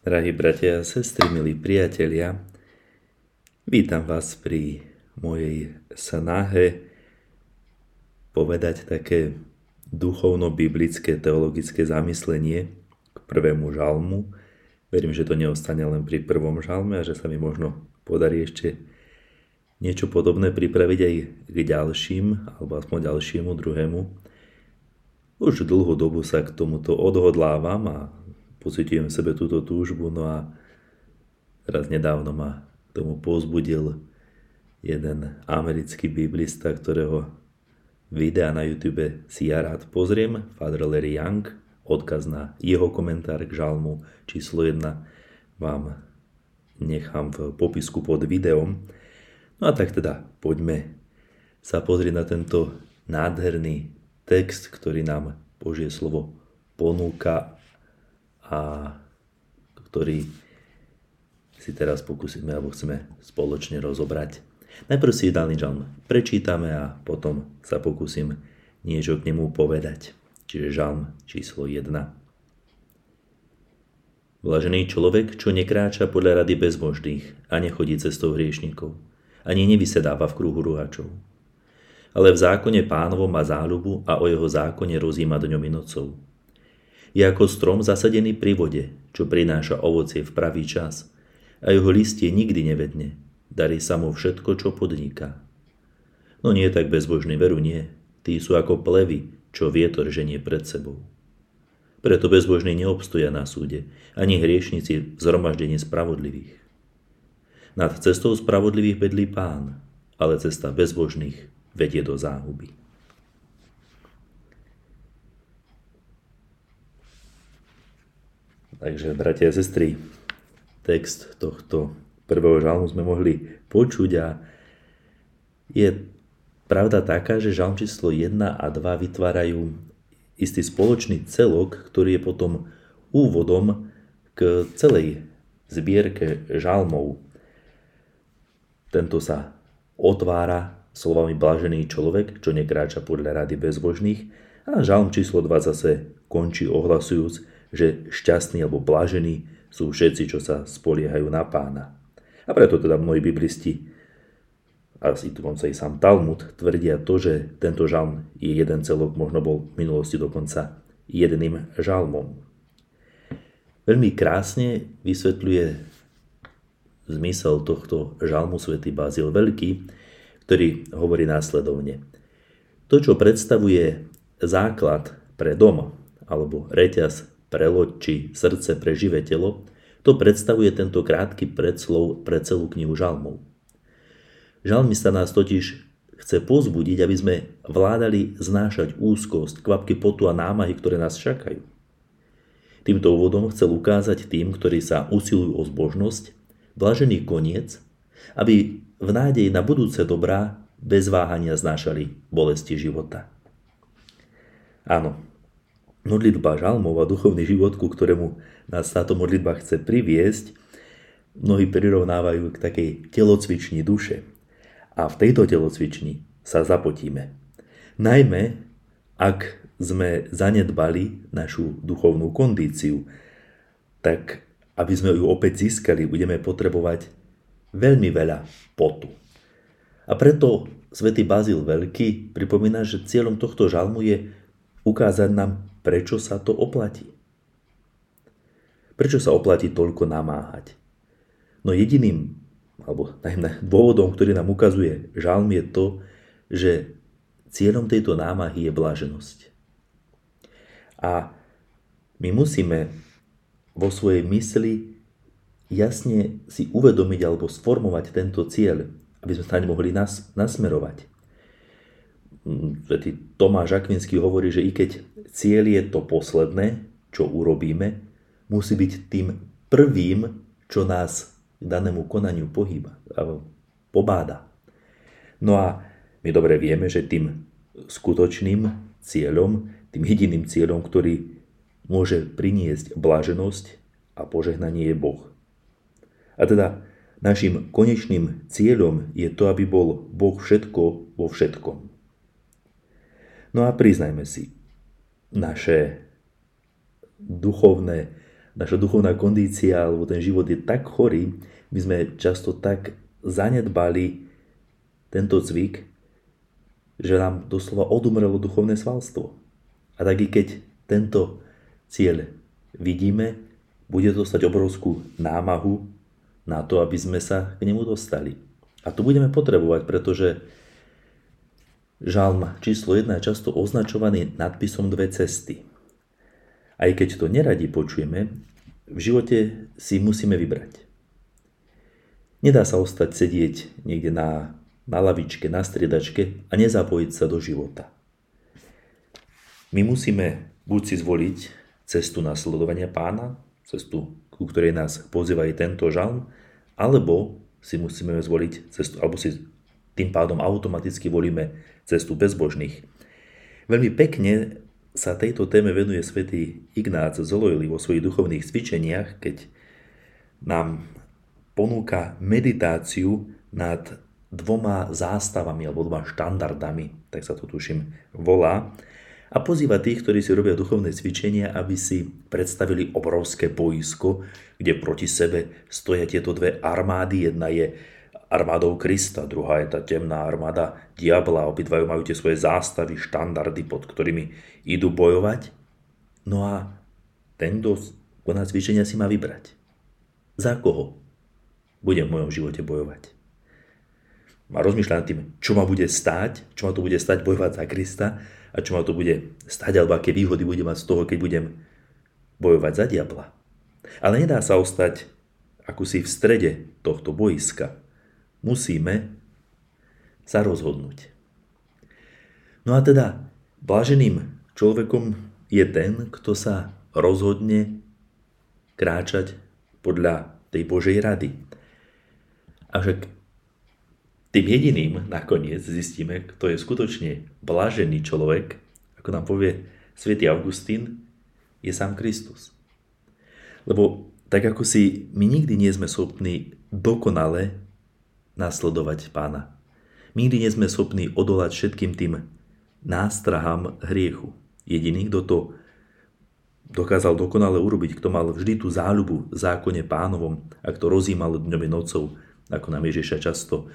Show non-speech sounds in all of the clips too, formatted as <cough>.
Drahí bratia a sestry, milí priatelia, vítam vás pri mojej snahe povedať také duchovno-biblické teologické zamyslenie k prvému žalmu. Verím, že to neostane len pri prvom žalme a že sa mi možno podarí ešte niečo podobné pripraviť aj k ďalším, alebo aspoň ďalšiemu, druhému. Už dlhú dobu sa k tomuto odhodlávam a pocitujem v sebe túto túžbu, no a teraz nedávno ma tomu pozbudil jeden americký biblista, ktorého videa na YouTube si ja rád pozriem, Father Larry Young, odkaz na jeho komentár k žalmu číslo 1 vám nechám v popisku pod videom. No a tak teda poďme sa pozrieť na tento nádherný text, ktorý nám Božie slovo ponúka a ktorý si teraz pokúsime alebo chceme spoločne rozobrať. Najprv si daný žalm prečítame a potom sa pokúsim niečo k nemu povedať. Čiže žalm číslo 1. Blažený človek, čo nekráča podľa rady bezbožných a nechodí cestou hriešnikov, ani nevysedáva v kruhu ruhačov. Ale v zákone pánovom má záľubu a o jeho zákone rozíma dňom i nocou je ako strom zasadený pri vode, čo prináša ovocie v pravý čas a jeho listie nikdy nevedne. Darí sa mu všetko, čo podniká. No nie tak bezbožný veru nie. Tí sú ako plevy, čo vietor ženie pred sebou. Preto bezbožní neobstoja na súde, ani hriešnici v zhromaždení spravodlivých. Nad cestou spravodlivých bedlí pán, ale cesta bezbožných vedie do záhuby. Takže, bratia a sestry, text tohto prvého žalmu sme mohli počuť a je pravda taká, že žalm číslo 1 a 2 vytvárajú istý spoločný celok, ktorý je potom úvodom k celej zbierke žalmov. Tento sa otvára slovami blažený človek, čo nekráča podľa rady bezbožných a žalm číslo 2 zase končí ohlasujúc, že šťastní alebo blážení sú všetci, čo sa spoliehajú na pána. A preto teda mnohí biblisti, a dokonca i sám Talmud, tvrdia to, že tento žalm je jeden celok, možno bol v minulosti dokonca jedným žalmom. Veľmi krásne vysvetľuje zmysel tohto žalmu svätý Bazil Veľký, ktorý hovorí následovne. To, čo predstavuje základ pre dom alebo reťaz preloď či srdce pre telo, to predstavuje tento krátky predslov pre celú knihu žalmov. Žalmista nás totiž chce pozbudiť, aby sme vládali znášať úzkosť, kvapky potu a námahy, ktoré nás čakajú. Týmto úvodom chcel ukázať tým, ktorí sa usilujú o zbožnosť, blažený koniec, aby v nádeji na budúce dobrá bez váhania znášali bolesti života. Áno, modlitba žalmov a duchovný život, ku ktorému nás táto modlitba chce priviesť, mnohí prirovnávajú k takej telocvični duše. A v tejto telocvični sa zapotíme. Najmä, ak sme zanedbali našu duchovnú kondíciu, tak aby sme ju opäť získali, budeme potrebovať veľmi veľa potu. A preto svätý Bazil Veľký pripomína, že cieľom tohto žalmu je ukázať nám prečo sa to oplatí. Prečo sa oplatí toľko namáhať? No jediným, alebo dôvodom, ktorý nám ukazuje žalm je to, že cieľom tejto námahy je blaženosť. A my musíme vo svojej mysli jasne si uvedomiť alebo sformovať tento cieľ, aby sme sa mohli nas, nasmerovať. Svetý Tomáš Akvinský hovorí, že i keď cieľ je to posledné, čo urobíme, musí byť tým prvým, čo nás k danému konaniu pohýba, pobáda. No a my dobre vieme, že tým skutočným cieľom, tým jediným cieľom, ktorý môže priniesť blaženosť a požehnanie je Boh. A teda našim konečným cieľom je to, aby bol Boh všetko vo všetkom. No a priznajme si, naše duchovné naša duchovná kondícia alebo ten život je tak chorý, my sme často tak zanedbali tento zvyk, že nám doslova odumrelo duchovné svalstvo. A tak i keď tento cieľ vidíme, bude to stať obrovskú námahu na to, aby sme sa k nemu dostali. A to budeme potrebovať, pretože žalm číslo 1 je často označovaný nadpisom dve cesty. Aj keď to neradi počujeme, v živote si musíme vybrať. Nedá sa ostať sedieť niekde na, na lavičke, na striedačke a nezapojiť sa do života. My musíme buď si zvoliť cestu nasledovania pána, cestu, ku ktorej nás pozýva aj tento žalm, alebo si musíme zvoliť cestu, alebo si tým pádom automaticky volíme cestu bezbožných. Veľmi pekne sa tejto téme venuje svätý Ignác z vo svojich duchovných cvičeniach, keď nám ponúka meditáciu nad dvoma zástavami alebo dvoma štandardami, tak sa to tuším volá, a pozýva tých, ktorí si robia duchovné cvičenia, aby si predstavili obrovské boisko, kde proti sebe stoja tieto dve armády. Jedna je armádou Krista, druhá je tá temná armáda diabla. Obidvajú majú tie svoje zástavy, štandardy, pod ktorými idú bojovať. No a ten, kto koná cvičenia, si má vybrať. Za koho bude v mojom živote bojovať? A rozmýšľam nad tým, čo ma bude stáť, čo ma to bude stať bojovať za Krista, a čo ma to bude stať, alebo aké výhody budem mať z toho, keď budem bojovať za diabla. Ale nedá sa ostať ako si v strede tohto boiska. Musíme sa rozhodnúť. No a teda, blaženým človekom je ten, kto sa rozhodne kráčať podľa tej Božej rady. Avšak tým jediným nakoniec zistíme, kto je skutočne blažený človek, ako nám povie svätý Augustín, je sám Kristus. Lebo tak ako si my nikdy nie sme schopní dokonale nasledovať pána. My nie sme schopní odolať všetkým tým nástrahám hriechu. Jediný, kto to dokázal dokonale urobiť, kto mal vždy tú záľubu v zákone pánovom a kto rozímal dňom nocou, ako nám Ježiša často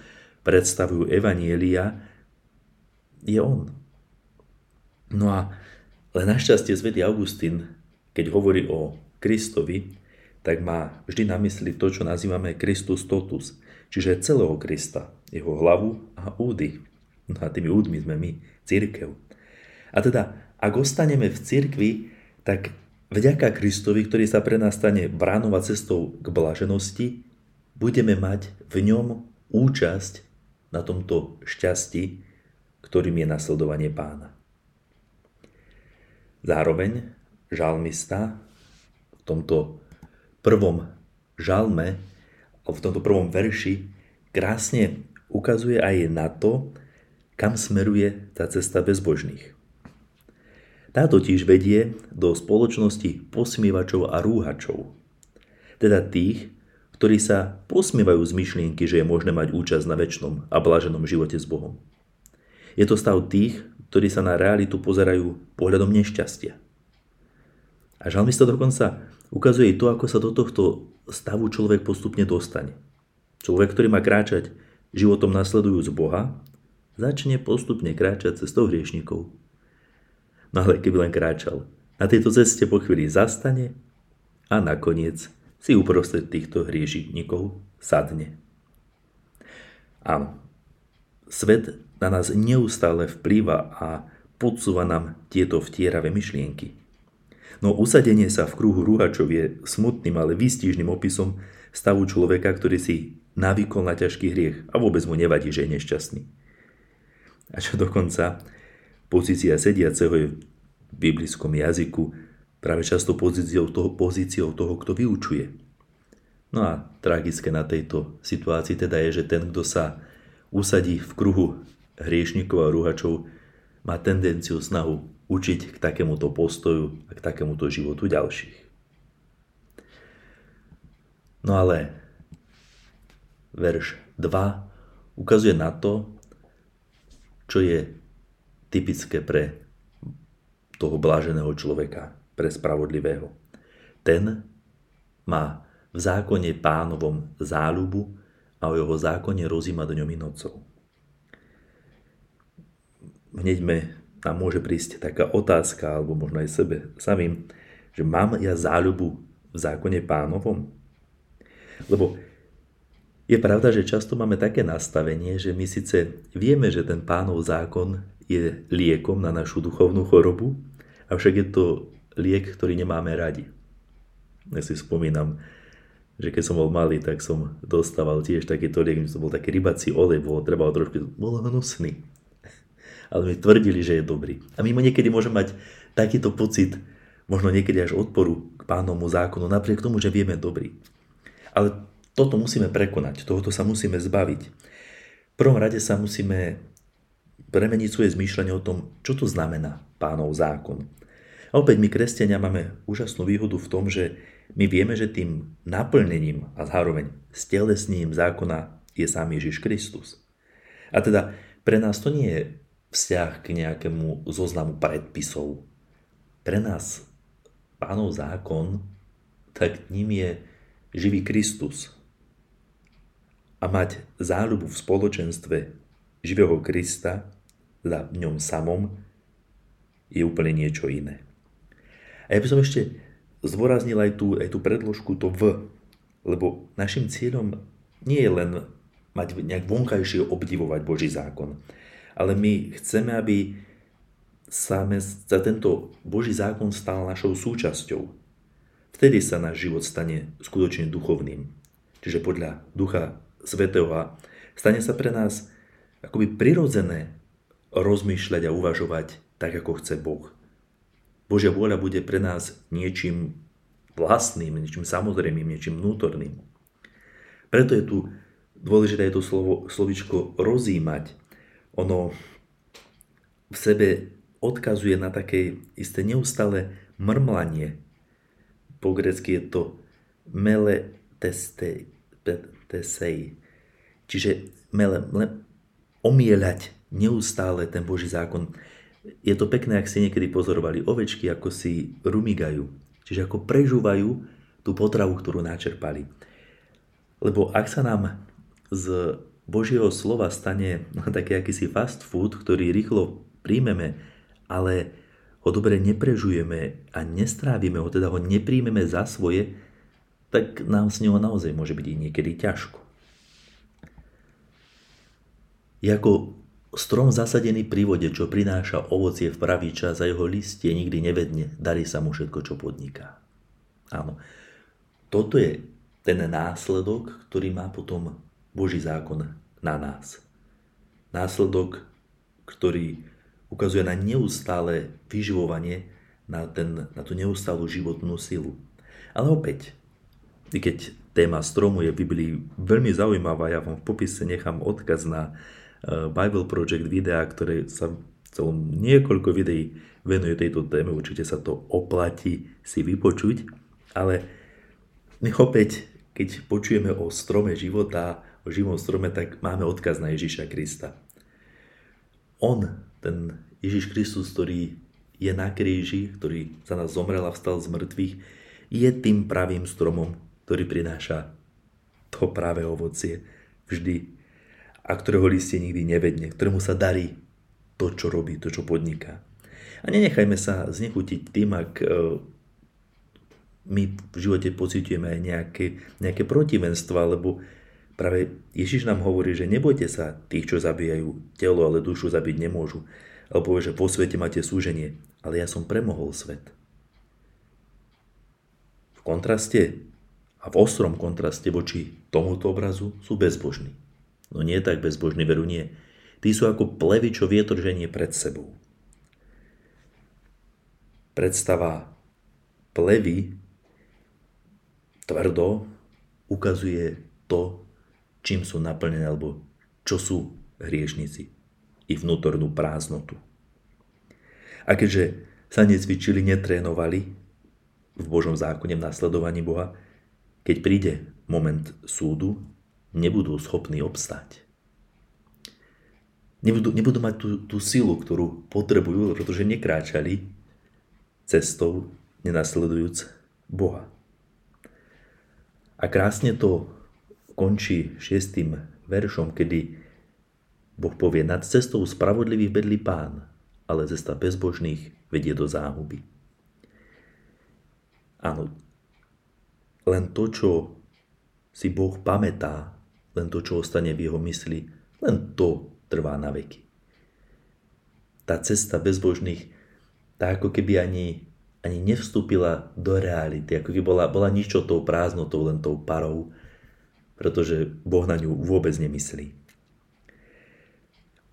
predstavujú Evanielia, je on. No a len našťastie svätý Augustín, keď hovorí o Kristovi, tak má vždy na mysli to, čo nazývame Christus totus, čiže celého Krista, jeho hlavu a údy. No a tými údmi sme my, církev. A teda, ak ostaneme v cirkvi, tak vďaka Kristovi, ktorý sa pre nás stane bránou cestou k blaženosti, budeme mať v ňom účasť na tomto šťastí, ktorým je nasledovanie pána. Zároveň žalmista v tomto prvom žalme, v tomto prvom verši krásne ukazuje aj na to, kam smeruje tá cesta bezbožných. Tá totiž vedie do spoločnosti posmievačov a rúhačov, teda tých, ktorí sa posmievajú z myšlienky, že je možné mať účasť na väčšnom a blaženom živote s Bohom. Je to stav tých, ktorí sa na realitu pozerajú pohľadom nešťastia. A žalmista dokonca ukazuje to, ako sa do tohto stavu človek postupne dostane. Človek, ktorý má kráčať životom nasledujúc Boha, začne postupne kráčať cestou hriešnikov. No ale keby len kráčal, na tejto ceste po chvíli zastane a nakoniec si uprostred týchto hriešitníkov sadne. Áno, svet na nás neustále vplýva a podsúva nám tieto vtieravé myšlienky. No usadenie sa v kruhu rúhačov je smutným, ale výstižným opisom stavu človeka, ktorý si navykol na ťažký hriech a vôbec mu nevadí, že je nešťastný. A čo dokonca pozícia sediaceho je v biblickom jazyku práve často pozíciou toho, pozíciou toho, kto vyučuje. No a tragické na tejto situácii teda je, že ten, kto sa usadí v kruhu hriešnikov a rúhačov, má tendenciu snahu učiť k takémuto postoju a k takémuto životu ďalších. No ale verš 2 ukazuje na to, čo je typické pre toho bláženého človeka pre spravodlivého. Ten má v zákone pánovom záľubu a o jeho zákone rozíma dňom i nocou. Hneď me nám môže prísť taká otázka, alebo možno aj sebe samým, že mám ja záľubu v zákone pánovom? Lebo je pravda, že často máme také nastavenie, že my síce vieme, že ten pánov zákon je liekom na našu duchovnú chorobu, avšak je to liek, ktorý nemáme radi. Ja si spomínam, že keď som bol malý, tak som dostával tiež takýto liek, že to bol taký rybací olej, bolo treba trošku, bol hnusný. Ale mi tvrdili, že je dobrý. A my niekedy môžeme mať takýto pocit, možno niekedy až odporu k pánomu zákonu, napriek tomu, že vieme dobrý. Ale toto musíme prekonať, tohoto sa musíme zbaviť. V prvom rade sa musíme premeniť svoje zmýšľanie o tom, čo to znamená pánov zákon. A opäť my, kresťania, máme úžasnú výhodu v tom, že my vieme, že tým naplnením a zároveň stelesním zákona je sám Ježiš Kristus. A teda pre nás to nie je vzťah k nejakému zoznamu predpisov. Pre nás pánov zákon, tak ním je živý Kristus. A mať záľubu v spoločenstve živého Krista za ňom samom je úplne niečo iné. A ja by som ešte zdôraznil aj tú, aj tú predložku to v, lebo našim cieľom nie je len mať nejak vonkajšie obdivovať Boží zákon, ale my chceme, aby sa tento Boží zákon stal našou súčasťou. Vtedy sa náš život stane skutočne duchovným. Čiže podľa Ducha Svetého a stane sa pre nás akoby prirodzené rozmýšľať a uvažovať tak, ako chce Boh. Božia vôľa bude pre nás niečím vlastným, niečím samozrejmým, niečím vnútorným. Preto je tu dôležité je to slovo, slovičko rozímať. Ono v sebe odkazuje na také isté neustále mrmlanie. Po grecky je to mele teste, tesei. Čiže mele, mele, omieľať neustále ten Boží zákon je to pekné, ak ste niekedy pozorovali ovečky, ako si rumigajú. Čiže ako prežúvajú tú potravu, ktorú načerpali. Lebo ak sa nám z Božieho slova stane <laughs> taký akýsi fast food, ktorý rýchlo príjmeme, ale ho dobre neprežujeme a nestrávime ho, teda ho nepríjmeme za svoje, tak nám s neho naozaj môže byť niekedy ťažko. Je ako Strom zasadený pri vode, čo prináša ovocie v pravý čas a jeho listie nikdy nevedne, darí sa mu všetko, čo podniká. Áno, toto je ten následok, ktorý má potom Boží zákon na nás. Následok, ktorý ukazuje na neustále vyživovanie, na, ten, na tú neustálú životnú silu. Ale opäť, i keď téma stromu je v Biblii veľmi zaujímavá, ja vám v popise nechám odkaz na Eh, Bible Project videa, ktoré sa celom niekoľko videí venuje tejto téme, určite sa to oplatí si vypočuť, ale my opäť, keď počujeme o strome života, o živom strome, tak máme odkaz na Ježiša Krista. On, ten Ježiš Kristus, ktorý je na kríži, ktorý za nás zomrel a vstal z mŕtvych, je tým pravým stromom, ktorý prináša to práve ovocie vždy a ktorého listie nikdy nevedne, ktorému sa darí to, čo robí, to, čo podniká. A nenechajme sa znechutiť tým, ak e, my v živote pocitujeme aj nejaké, nejaké protivenstva, lebo práve Ježiš nám hovorí, že nebojte sa tých, čo zabíjajú telo, ale dušu zabiť nemôžu. Alebo povie, že po svete máte súženie, ale ja som premohol svet. V kontraste a v ostrom kontraste voči tomuto obrazu sú bezbožní. No nie tak bezbožný, veru nie. Tí sú ako plevy, čo vietor ženie pred sebou. Predstava plevy tvrdo ukazuje to, čím sú naplnené, alebo čo sú hriešnici. I vnútornú prázdnotu. A keďže sa necvičili, netrénovali v Božom zákone v nasledovaní Boha, keď príde moment súdu, nebudú schopní obstať. Nebudú, nebudú mať tú, tú silu, ktorú potrebujú, pretože nekráčali cestou, nenasledujúc Boha. A krásne to končí šiestým veršom, kedy Boh povie, nad cestou spravodlivých bedli pán, ale cesta bezbožných vedie do záhuby. Áno, len to, čo si Boh pamätá, len to, čo ostane v jeho mysli, len to trvá na veky. Tá cesta bezbožných, tá ako keby ani ani nevstúpila do reality, ako keby bola, bola ničo tou prázdnotou, len tou parou, pretože Boh na ňu vôbec nemyslí.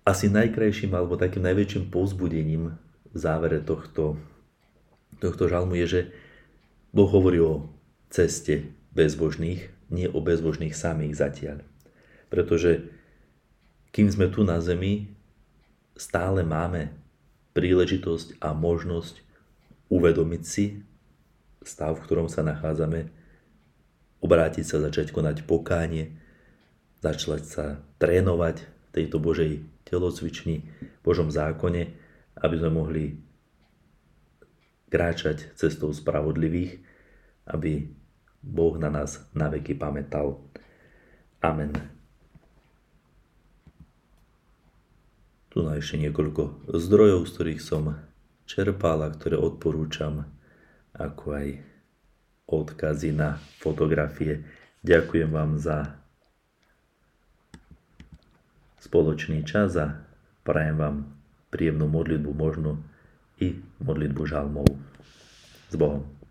Asi najkrajším alebo takým najväčším povzbudením v závere tohto, tohto žalmu je, že Boh hovorí o ceste bezbožných, nie o bezbožných samých zatiaľ. Pretože kým sme tu na zemi, stále máme príležitosť a možnosť uvedomiť si stav, v ktorom sa nachádzame, obrátiť sa, začať konať pokánie, začať sa trénovať v tejto Božej telocvični, Božom zákone, aby sme mohli kráčať cestou spravodlivých, aby Boh na nás naveky pamätal. Amen. Tu na ešte niekoľko zdrojov, z ktorých som čerpal a ktoré odporúčam, ako aj odkazy na fotografie. Ďakujem vám za spoločný čas a prajem vám príjemnú modlitbu, možno i modlitbu žalmov. S Bohom.